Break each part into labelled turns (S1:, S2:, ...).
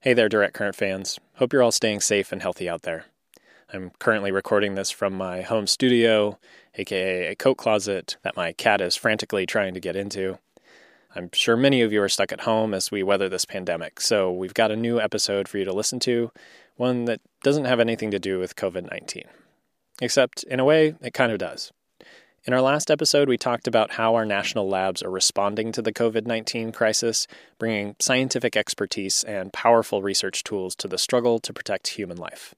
S1: Hey there, Direct Current fans. Hope you're all staying safe and healthy out there. I'm currently recording this from my home studio, aka a coat closet that my cat is frantically trying to get into. I'm sure many of you are stuck at home as we weather this pandemic, so we've got a new episode for you to listen to, one that doesn't have anything to do with COVID 19. Except, in a way, it kind of does. In our last episode, we talked about how our national labs are responding to the COVID 19 crisis, bringing scientific expertise and powerful research tools to the struggle to protect human life.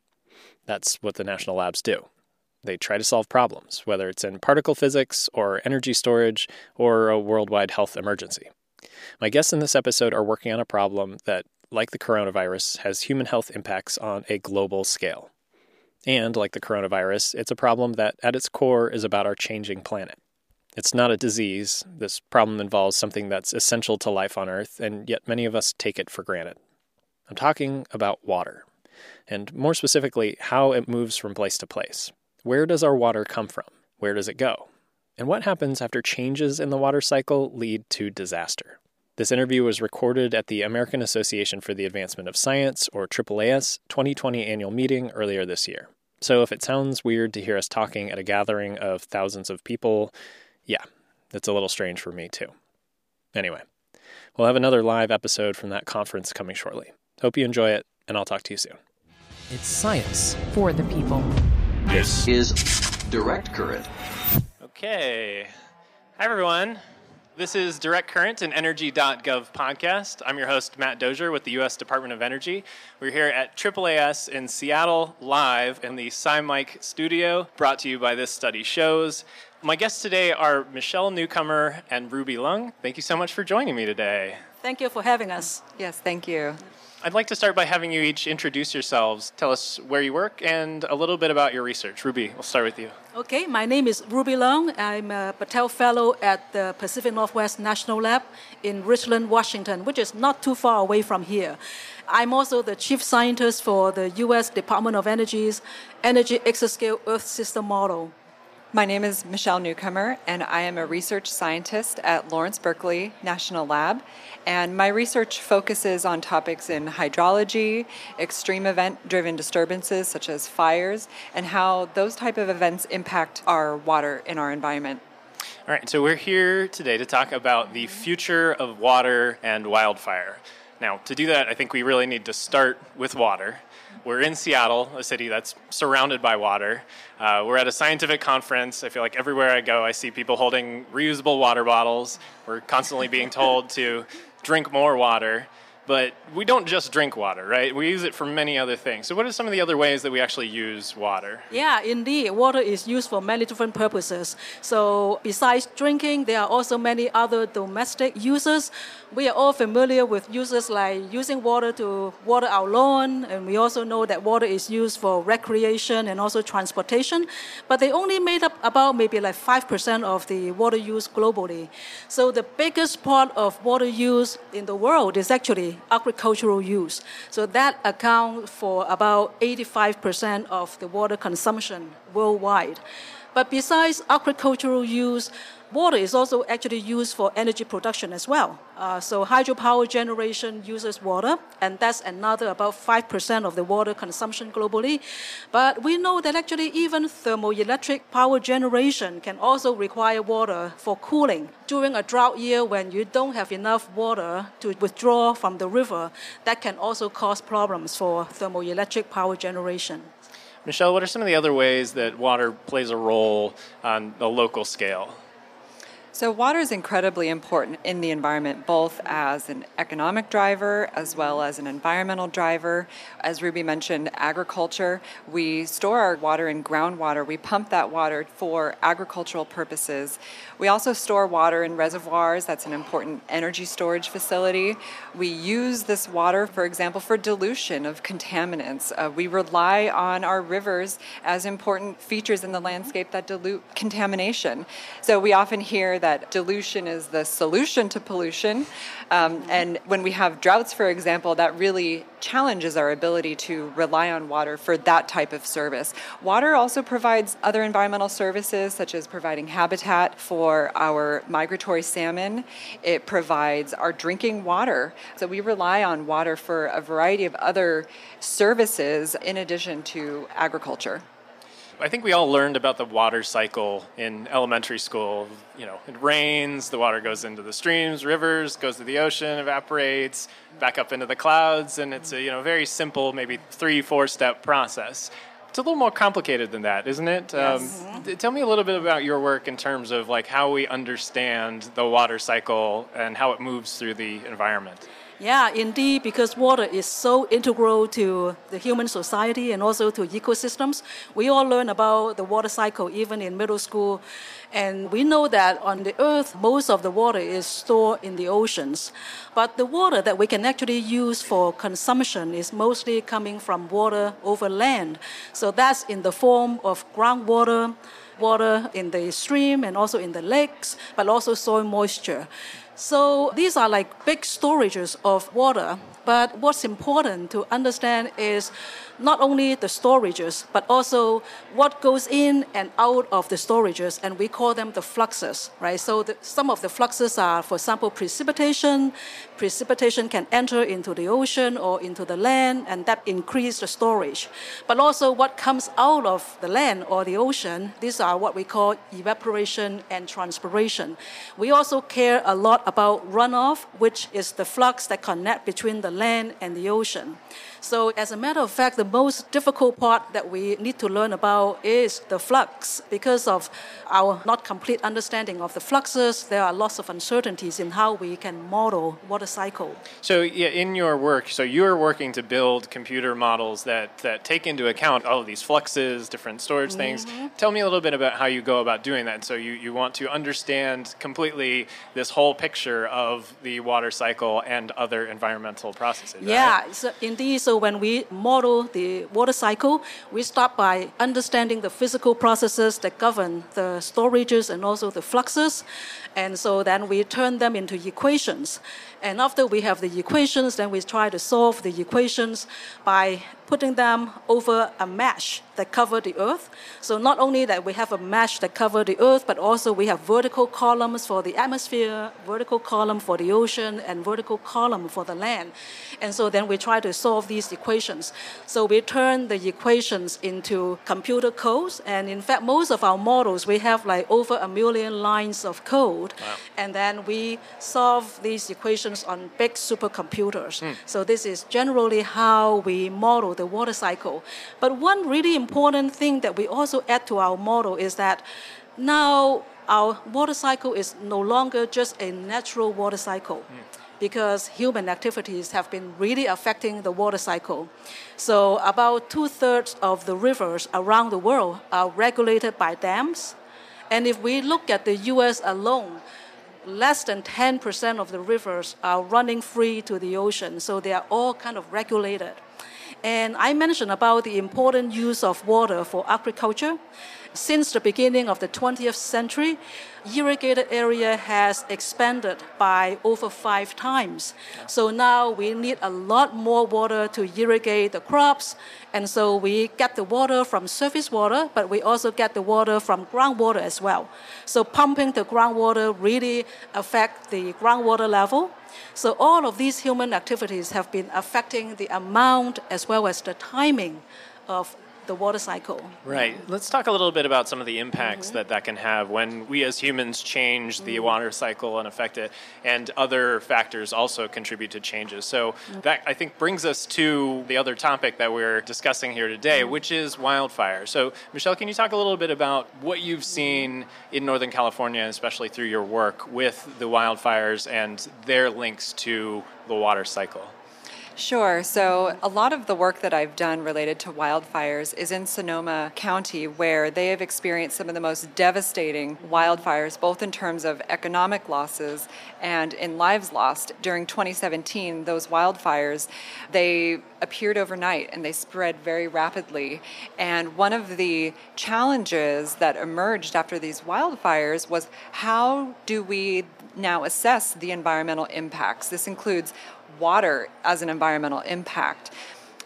S1: That's what the national labs do. They try to solve problems, whether it's in particle physics or energy storage or a worldwide health emergency. My guests in this episode are working on a problem that, like the coronavirus, has human health impacts on a global scale. And like the coronavirus, it's a problem that at its core is about our changing planet. It's not a disease. This problem involves something that's essential to life on Earth, and yet many of us take it for granted. I'm talking about water, and more specifically, how it moves from place to place. Where does our water come from? Where does it go? And what happens after changes in the water cycle lead to disaster? This interview was recorded at the American Association for the Advancement of Science, or AAAS, 2020 annual meeting earlier this year. So if it sounds weird to hear us talking at a gathering of thousands of people, yeah, it's a little strange for me too. Anyway, we'll have another live episode from that conference coming shortly. Hope you enjoy it, and I'll talk to you soon.
S2: It's science.
S3: for the people.
S4: This is Direct Current.
S1: Okay. Hi, everyone. This is Direct Current, an Energy.gov podcast. I'm your host, Matt Dozier with the U.S. Department of Energy. We're here at AAAS in Seattle, live in the SciMike studio, brought to you by This Study Shows. My guests today are Michelle Newcomer and Ruby Leung. Thank you so much for joining me today.
S3: Thank you for having us.
S5: Yes, thank you.
S1: I'd like to start by having you each introduce yourselves, tell us where you work, and a little bit about your research. Ruby, we'll start with you.
S3: Okay, my name is Ruby Leung. I'm a Battelle Fellow at the Pacific Northwest National Lab in Richland, Washington, which is not too far away from here. I'm also the chief scientist for the U.S. Department of Energy's Energy Exascale Earth System Model.
S5: My name is Michelle Newcomer, and I am a research scientist at Lawrence Berkeley National Lab. And my research focuses on topics in hydrology, extreme event driven disturbances such as fires, and how those type of events impact our water in our environment.
S1: All right, so we're here today to talk about the future of water and wildfire. Now, to do that, I think we really need to start with water. We're in Seattle, a city that's surrounded by water. Uh, we're at a scientific conference. I feel like everywhere I go, I see people holding reusable water bottles. We're constantly being told to drink more water. But we don't just drink water, right? We use it for many other things. So, what are some of the other ways that we actually use water?
S3: Yeah, indeed, water is used for many different purposes. So, besides drinking, there are also many other domestic uses. We are all familiar with uses like using water to water our lawn, and we also know that water is used for recreation and also transportation. But they only made up about maybe like 5% of the water use globally. So, the biggest part of water use in the world is actually agricultural use. So that accounts for about 85% of the water consumption worldwide. But besides agricultural use, water is also actually used for energy production as well. Uh, so hydropower generation uses water, and that's another about 5% of the water consumption globally. But we know that actually even thermoelectric power generation can also require water for cooling. During a drought year when you don't have enough water to withdraw from the river, that can also cause problems for thermoelectric power generation.
S1: Michelle, what are some of the other ways that water plays a role on a local scale?
S5: So, water is incredibly important in the environment, both as an economic driver as well as an environmental driver. As Ruby mentioned, agriculture. We store our water in groundwater, we pump that water for agricultural purposes. We also store water in reservoirs, that's an important energy storage facility. We use this water, for example, for dilution of contaminants. Uh, we rely on our rivers as important features in the landscape that dilute contamination. So, we often hear that that dilution is the solution to pollution. Um, and when we have droughts, for example, that really challenges our ability to rely on water for that type of service. Water also provides other environmental services, such as providing habitat for our migratory salmon. It provides our drinking water. So we rely on water for a variety of other services in addition to agriculture.
S1: I think we all learned about the water cycle in elementary school. You know, it rains, the water goes into the streams, rivers, goes to the ocean, evaporates, back up into the clouds, and it's a you know very simple, maybe three, four step process. It's a little more complicated than that, isn't it?
S5: Yes.
S1: Um, tell me a little bit about your work in terms of like how we understand the water cycle and how it moves through the environment.
S3: Yeah, indeed, because water is so integral to the human society and also to ecosystems. We all learn about the water cycle even in middle school. And we know that on the earth, most of the water is stored in the oceans. But the water that we can actually use for consumption is mostly coming from water over land. So that's in the form of groundwater, water in the stream and also in the lakes, but also soil moisture. So these are like big storages of water. But what's important to understand is not only the storages, but also what goes in and out of the storages, and we call them the fluxes, right? So the, some of the fluxes are, for example, precipitation. Precipitation can enter into the ocean or into the land, and that increases the storage. But also what comes out of the land or the ocean, these are what we call evaporation and transpiration. We also care a lot about runoff, which is the flux that connect between the land and the ocean. So, as a matter of fact, the most difficult part that we need to learn about is the flux. Because of our not complete understanding of the fluxes, there are lots of uncertainties in how we can model water cycle.
S1: So, yeah, in your work, so you're working to build computer models that, that take into account all of these fluxes, different storage things. Mm-hmm. Tell me a little bit about how you go about doing that. So, you, you want to understand completely this whole picture of the water cycle and other environmental processes.
S3: Yeah,
S1: right?
S3: so indeed. So when we model the water cycle, we start by understanding the physical processes that govern the storages and also the fluxes. And so then we turn them into equations. And after we have the equations, then we try to solve the equations by putting them over a mesh that cover the earth. So not only that we have a mesh that cover the earth, but also we have vertical columns for the atmosphere, vertical column for the ocean, and vertical column for the land. And so then we try to solve these equations. So we turn the equations into computer codes. And in fact, most of our models, we have like over a million lines of code. And then we solve these equations on big supercomputers. Hmm. So this is generally how we model the water cycle. But one really important thing that we also add to our model is that now our water cycle is no longer just a natural water cycle. Hmm. Because human activities have been really affecting the water cycle. So, about two thirds of the rivers around the world are regulated by dams. And if we look at the US alone, less than 10% of the rivers are running free to the ocean. So, they are all kind of regulated. And I mentioned about the important use of water for agriculture. Since the beginning of the 20th century, irrigated area has expanded by over five times. So now we need a lot more water to irrigate the crops. And so we get the water from surface water, but we also get the water from groundwater as well. So pumping the groundwater really affect the groundwater level. So all of these human activities have been affecting the amount as well as the timing of the water cycle.
S1: Right. Let's talk a little bit about some of the impacts that that can have when we as humans change the mm-hmm. water cycle and affect it, and other factors also contribute to changes. So mm-hmm. that I think brings us to the other topic that we're discussing here today, mm-hmm. which is wildfire. So Michelle, can you talk a little bit about what you've seen in Northern California, especially through your work with the wildfires and their links to the water cycle?
S5: Sure. So, a lot of the work that I've done related to wildfires is in Sonoma County, where they have experienced some of the most devastating wildfires, both in terms of economic losses and in lives lost. During 2017, those wildfires, they appeared overnight and they spread very rapidly. And one of the challenges that emerged after these wildfires was how do we now assess the environmental impacts? This includes water as an environmental impact.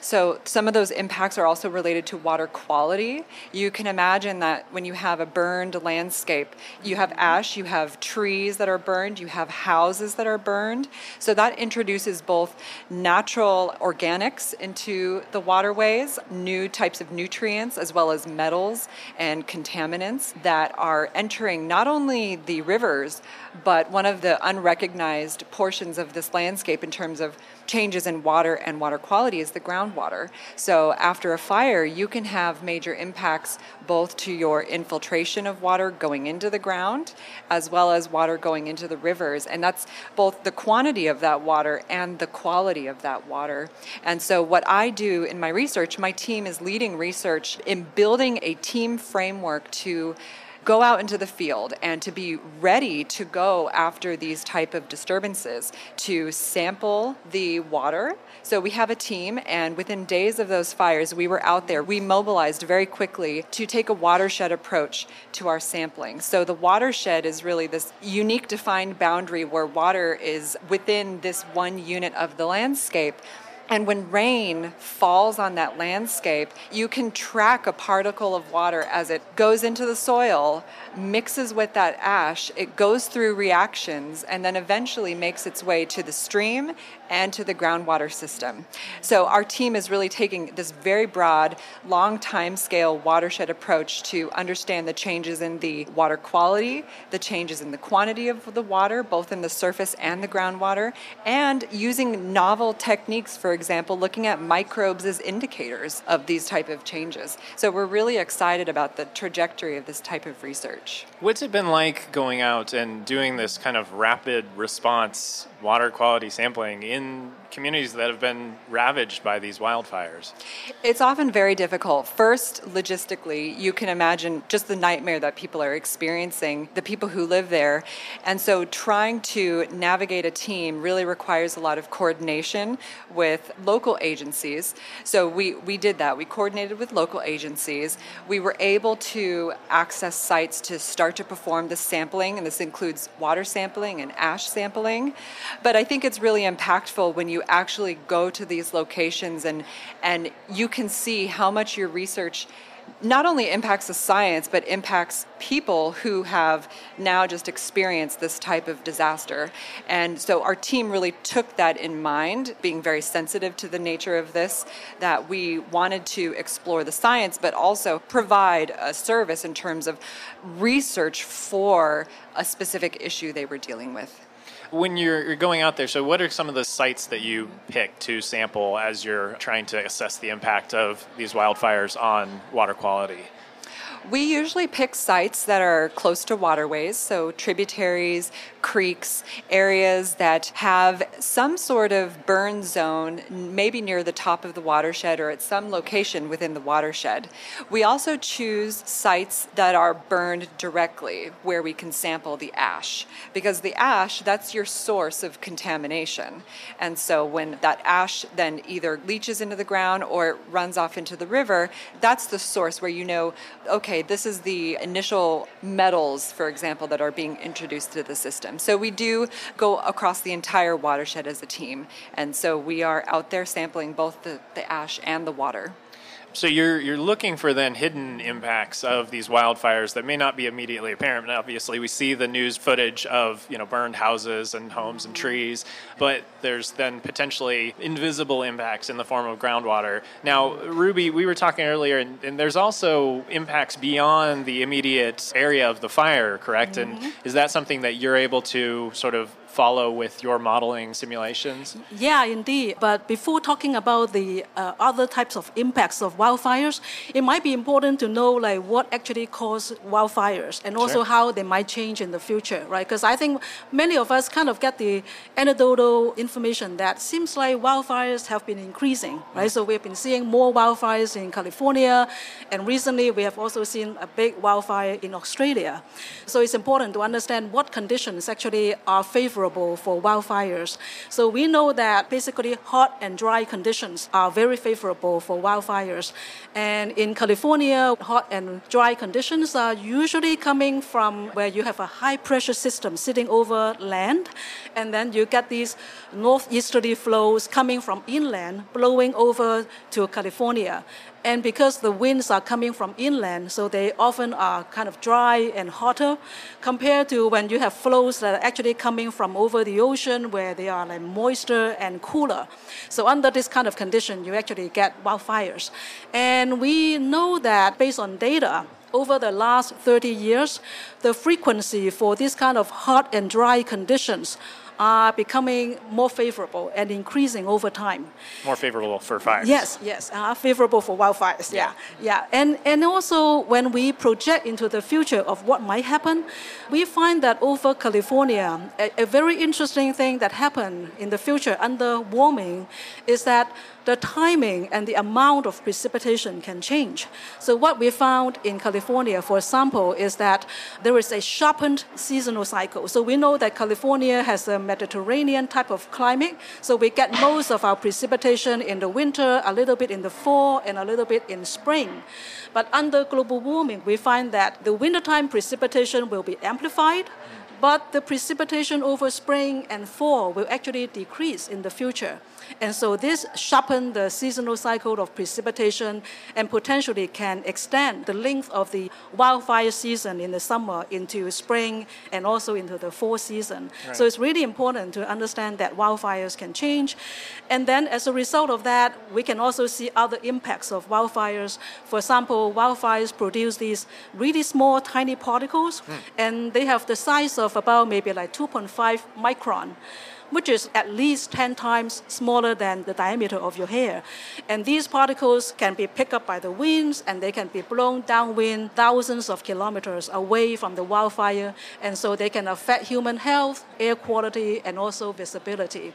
S5: So, some of those impacts are also related to water quality. You can imagine that when you have a burned landscape, you have ash, you have trees that are burned, you have houses that are burned. So, that introduces both natural organics into the waterways, new types of nutrients, as well as metals and contaminants that are entering not only the rivers, but one of the unrecognized portions of this landscape in terms of changes in water and water quality is the groundwater. So, after a fire, you can have major impacts both to your infiltration of water going into the ground as well as water going into the rivers. And that's both the quantity of that water and the quality of that water. And so, what I do in my research, my team is leading research in building a team framework to go out into the field and to be ready to go after these type of disturbances to sample the water. So we have a team and within days of those fires we were out there. We mobilized very quickly to take a watershed approach to our sampling. So the watershed is really this unique defined boundary where water is within this one unit of the landscape and when rain falls on that landscape, you can track a particle of water as it goes into the soil, mixes with that ash, it goes through reactions, and then eventually makes its way to the stream and to the groundwater system. So our team is really taking this very broad, long time scale watershed approach to understand the changes in the water quality, the changes in the quantity of the water, both in the surface and the groundwater, and using novel techniques, for example, looking at microbes as indicators of these type of changes. So we're really excited about the trajectory of this type of research.
S1: What's it been like going out and doing this kind of rapid response water quality sampling in communities that have been ravaged by these wildfires?
S5: It's often very difficult. First, logistically, you can imagine just the nightmare that people are experiencing, the people who live there. And so, trying to navigate a team really requires a lot of coordination with local agencies. So, we, we did that. We coordinated with local agencies. We were able to access sites to start to perform the sampling, and this includes water sampling and ash sampling. But I think it's really impactful when you actually go to these locations and and you can see how much your research not only impacts the science but impacts people who have now just experienced this type of disaster. And so our team really took that in mind being very sensitive to the nature of this that we wanted to explore the science but also provide a service in terms of research for a specific issue they were dealing with
S1: when you're, going out there, so what are some of the sites that you pick to sample as you're trying to assess the impact of these wildfires on water quality?
S5: We usually pick sites that are close to waterways, so tributaries, creeks, areas that have some sort of burn zone, maybe near the top of the watershed or at some location within the watershed. We also choose sites that are burned directly where we can sample the ash, because the ash, that's your source of contamination. And so when that ash then either leaches into the ground or it runs off into the river, that's the source where you know, okay, okay, this is the initial metals, for example, that are being introduced to the system. So we do go across the entire watershed as a team. And so we are out there sampling both the, the ash and the water.
S1: So you're you're looking for then hidden impacts of these wildfires that may not be immediately apparent. And obviously, we see the news footage of you know burned houses and homes and trees, but there's then potentially invisible impacts in the form of groundwater. Now, Ruby, we were talking earlier, and, and there's also impacts beyond the immediate area of the fire, correct? Mm-hmm. And is that something that you're able to sort of follow with your modeling simulations?
S3: Yeah, indeed. But before talking about the uh, other types of impacts of wildfires, it might be important to know like what actually causes wildfires and also sure. how they might change in the future, right? Because I think many of us kind of get the anecdotal information that seems like wildfires have been increasing, right? So we've been seeing more wildfires in California, and recently we have also seen a big wildfire in Australia. So it's important to understand what conditions actually are favorable favorable for wildfires. So we know that basically hot and dry conditions are very favorable for wildfires. And in California, hot and dry conditions are usually coming from where you have a high pressure system sitting over land, and then you get these northeasterly flows coming from inland blowing over to California. And because the winds are coming from inland, so they often are kind of dry and hotter compared to when you have flows that are actually coming from over the ocean where they are like moister and cooler. So under this kind of condition, you actually get wildfires. And we know that based on data, over the last 30 years, the frequency for this kind of hot and dry conditions are becoming more favorable and increasing over time.
S1: More favorable for fires.
S3: Yes, yes, uh, favorable for wildfires. Yeah, yeah, and and also when we project into the future of what might happen, we find that over California, a, a very interesting thing that happened in the future under warming is that the timing and the amount of precipitation can change. So, what we found in California, for example, is that there is a sharpened seasonal cycle. So, we know that California has a Mediterranean type of climate, so we get most of our precipitation in the winter, a little bit in the fall, and a little bit in spring. But under global warming, we find that the wintertime precipitation will be amplified but the precipitation over spring and fall will actually decrease in the future. And so this sharpens the seasonal cycle of precipitation and potentially can extend the length of the wildfire season in the summer into spring and also into the fall season. Right. So it's really important to understand that wildfires can change. And then as a result of that, we can also see other impacts of wildfires. For example, wildfires produce these really small, tiny particles, mm. and they have the size of about maybe like 2.5 micron which is at least 10 times smaller than the diameter of your hair. And these particles can be picked up by the winds and they can be blown downwind thousands of kilometers away from the wildfire. And so they can affect human health, air quality, and also visibility.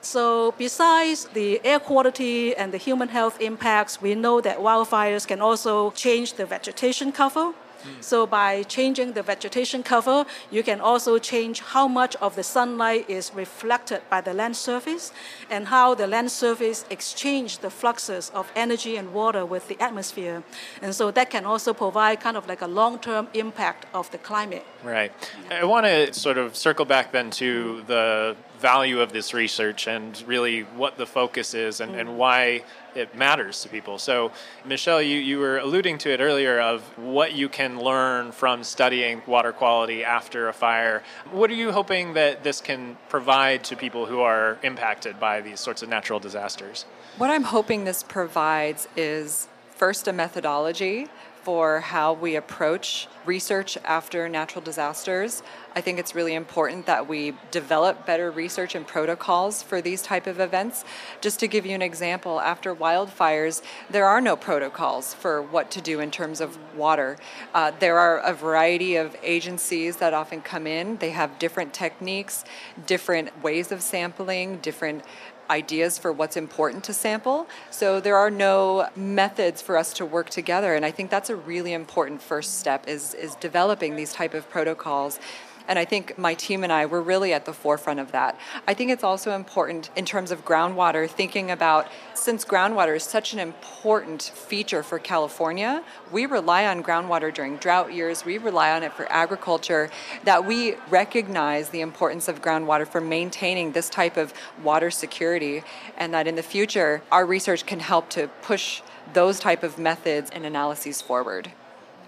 S3: So, besides the air quality and the human health impacts, we know that wildfires can also change the vegetation cover Hmm. so by changing the vegetation cover, you can also change how much of the sunlight is reflected by the land surface and how the land surface exchange the fluxes of energy and water with the atmosphere. And so that can also provide kind of like a long-term impact of the climate.
S1: Right. I want to sort of circle back then to the value of this research and really what the focus is and, and hmm. why it matters to people. So, Michelle, you, you were alluding to it earlier of what you can learn from studying water quality after a fire. What are you hoping that this can provide to people who are impacted by these sorts of natural disasters?
S5: What I'm hoping this provides is first a methodology for how we approach research after natural disasters. I think it's really important that we develop better research and protocols for these type of events. Just to give you an example, after wildfires, there are no protocols for what to do in terms of water. Uh, there are a variety of agencies that often come in. They have different techniques, different ways of sampling, different ideas for what's important to sample. So there are no methods for us to work together and I think that's a really important first step is is developing these type of protocols and I think my team and I were really at the forefront of that. I think it's also important in terms of groundwater, thinking about since groundwater is such an important feature for California, we rely on groundwater during drought years, we rely on it for agriculture, that we recognize the importance of groundwater for maintaining this type of water security, and that in the future, our research can help to push those type of methods and analyses forward.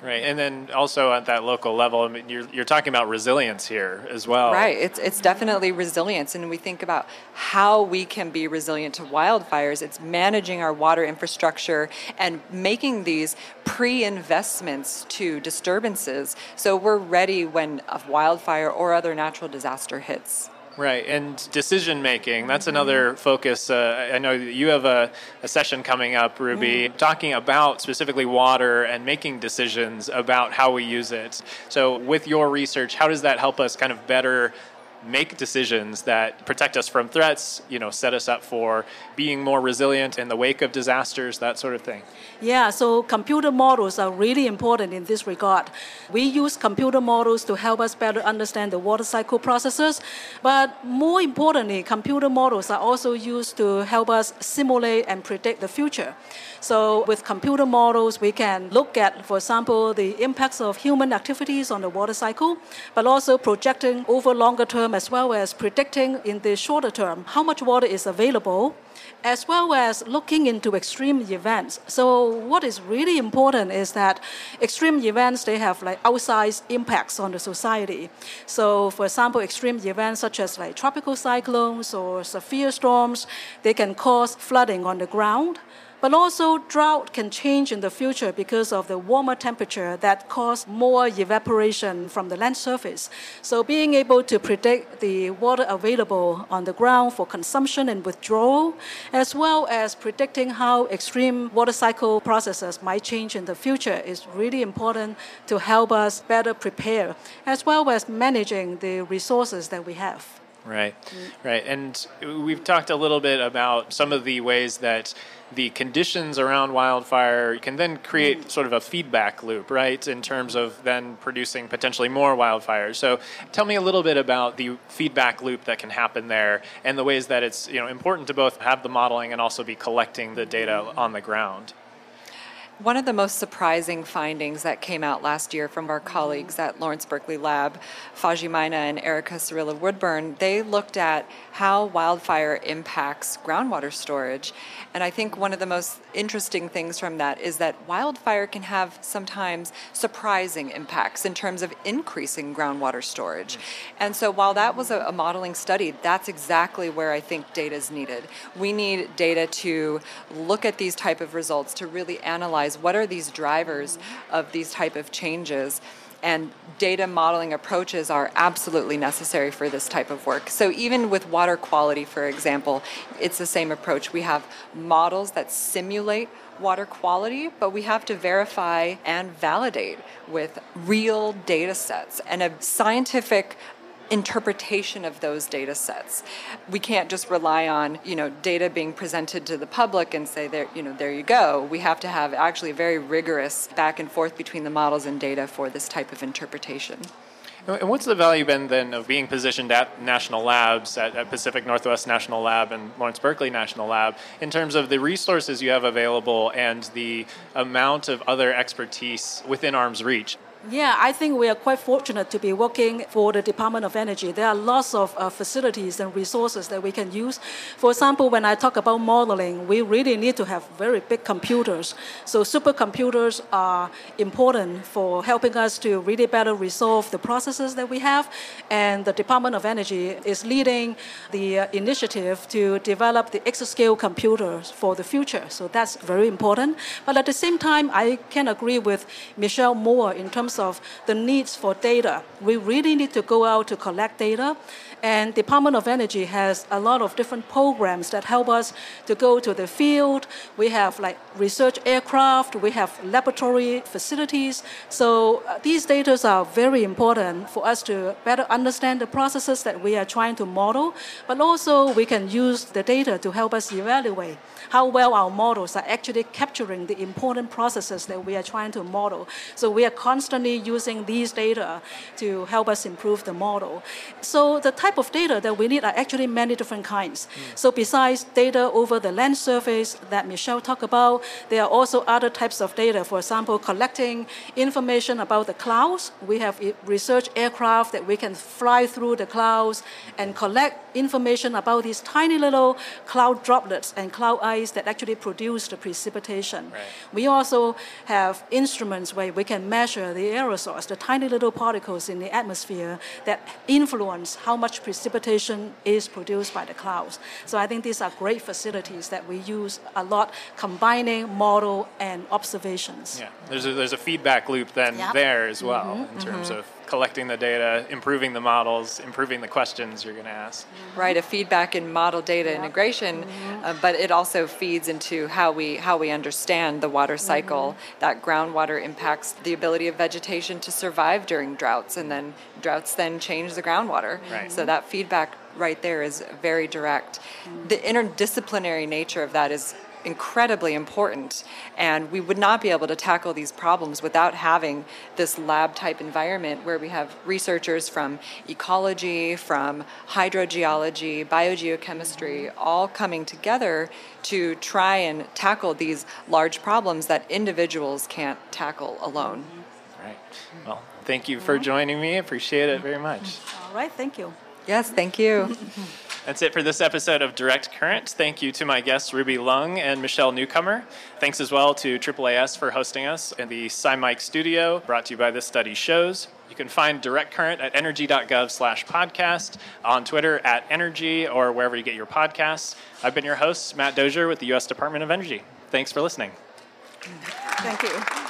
S1: Right, and then also at that local level, I mean, you're, you're talking about resilience here as well.
S5: Right, it's, it's definitely resilience. And we think about how we can be resilient to wildfires. It's managing our water infrastructure and making these pre investments to disturbances so we're ready when a wildfire or other natural disaster hits.
S1: Right, and decision making, that's another focus. Uh, I know you have a, a, session coming up, Ruby, mm. talking about specifically water and making decisions about how we use it. So, with your research, how does that help us kind of better make decisions that protect us from threats, you know, set us up for being more resilient in the wake of disasters, that sort of thing?
S3: Yeah, so computer models are really important in this regard. We use computer models to help us better understand the water cycle processes, but more importantly, computer models are also used to help us simulate and predict the future. So, with computer models, we can look at, for example, the impacts of human activities on the water cycle, but also projecting over longer term as well as predicting in the shorter term how much water is available as well as looking into extreme events. So what is really important is that extreme events they have like outsized impacts on the society. So for example, extreme events such as like tropical cyclones or severe storms, they can cause flooding on the ground. But also, drought can change in the future because of the warmer temperature that cause more evaporation from the land surface. So, being able to predict the water available on the ground for consumption and withdrawal, as well as predicting how extreme water cycle processes might change in the future, is really important to help us better prepare, as well as managing the resources that we have.
S1: Right, right. And we've talked a little bit about some of the ways that the conditions around wildfire can then create mm. sort of a feedback loop, right, in terms of then producing potentially more wildfires. So tell me a little bit about the feedback loop that can happen there and the ways that it's you know important to both have the modeling and also be collecting the data on the ground.
S5: One of the most surprising findings that came out last year from our colleagues at Lawrence Berkeley Lab, Fadji Maina and Erica Siirila Woodburn, they looked at how wildfire impacts groundwater storage. And I think one of the most interesting things from that is that wildfire can have sometimes surprising impacts in terms of increasing groundwater storage. And so while that was a modeling study, that's exactly where I think data is needed. We need data to look at these type of results to really analyze what are these drivers of these type of changes and data modeling approaches are absolutely necessary for this type of work. So, even with water quality, for example, it's the same approach. We have models that simulate water quality, but we have to verify and validate with real data sets and a scientific interpretation of those data sets. We can't just rely on, you know, data being presented to the public and say there, you know, there you go. We have to have actually a very rigorous back and forth between the models and data for this type of interpretation.
S1: And what's the value been then of being positioned at national labs, at, at, Pacific Northwest National Lab and Lawrence Berkeley National Lab, in terms of the resources you have available and the amount of other expertise within arm's reach?
S3: Yeah, I think we are quite fortunate to be working for the Department of Energy. There are lots of uh, facilities and resources that we can use. For example, when I talk about modeling, we really need to have very big computers. So supercomputers are important for helping us to really better resolve the processes that we have. And the Department of Energy is leading the uh, initiative to develop the exascale computers for the future. So that's very important. But at the same time, I can agree with Michelle Moore in terms of the needs for data. We really need to go out to collect data and Department of Energy has a lot of different programs that help us to go to the field. We have like research aircraft, we have laboratory facilities. So uh, these data are very important for us to better understand the processes that we are trying to model, but also we can use the data to help us evaluate how well our models are actually capturing the important processes that we are trying to model. So we are constantly using these data to help us improve the model. So the type of data that we need are actually many different kinds. Mm. So besides data over the land surface that Michelle talked about, there are also other types of data. For example, collecting information about the clouds. We have research aircraft that we can fly through the clouds and collect information about these tiny little cloud droplets and cloud ice that actually produce the precipitation. Right. We also have instruments where we can measure the aerosols, the tiny little particles in the atmosphere that influence how much precipitation is produced by the clouds. So I think these are great facilities that we use a lot, combining model and observations.
S1: Yeah, there's a, there's a feedback loop then yep. there as well mm-hmm, in terms mm-hmm. of collecting the data, improving the models, improving the questions you're going to ask.
S5: Right, a feedback in model data integration, uh, mm-hmm. but it also feeds into how we how we understand the water cycle. Mm-hmm. That groundwater impacts the ability of vegetation to survive during droughts, and then droughts then change the groundwater.
S1: Right.
S5: So that feedback right there is very direct. Mm-hmm. The interdisciplinary nature of that is incredibly important, and we would not be able to tackle these problems without having this lab type environment where we have researchers from ecology, from hydrogeology, biogeochemistry, all coming together to try and tackle these large problems that individuals can't tackle alone.
S1: Right. Well, thank you for joining me. I Appreciate it very much.
S3: All right, thank you.
S5: Yes, thank you.
S1: That's it for this episode of Direct Current. Thank you to my guests Ruby Leung and Michelle Newcomer. Thanks as well to AAAS for hosting us in the SciMike studio, brought to you by This Study Shows. You can find Direct Current at energy.gov slash podcast, on Twitter at energy, or wherever you get your podcasts. I've been your host, Matt Dozier with the U.S. Department of Energy. Thanks for listening.
S3: Thank you.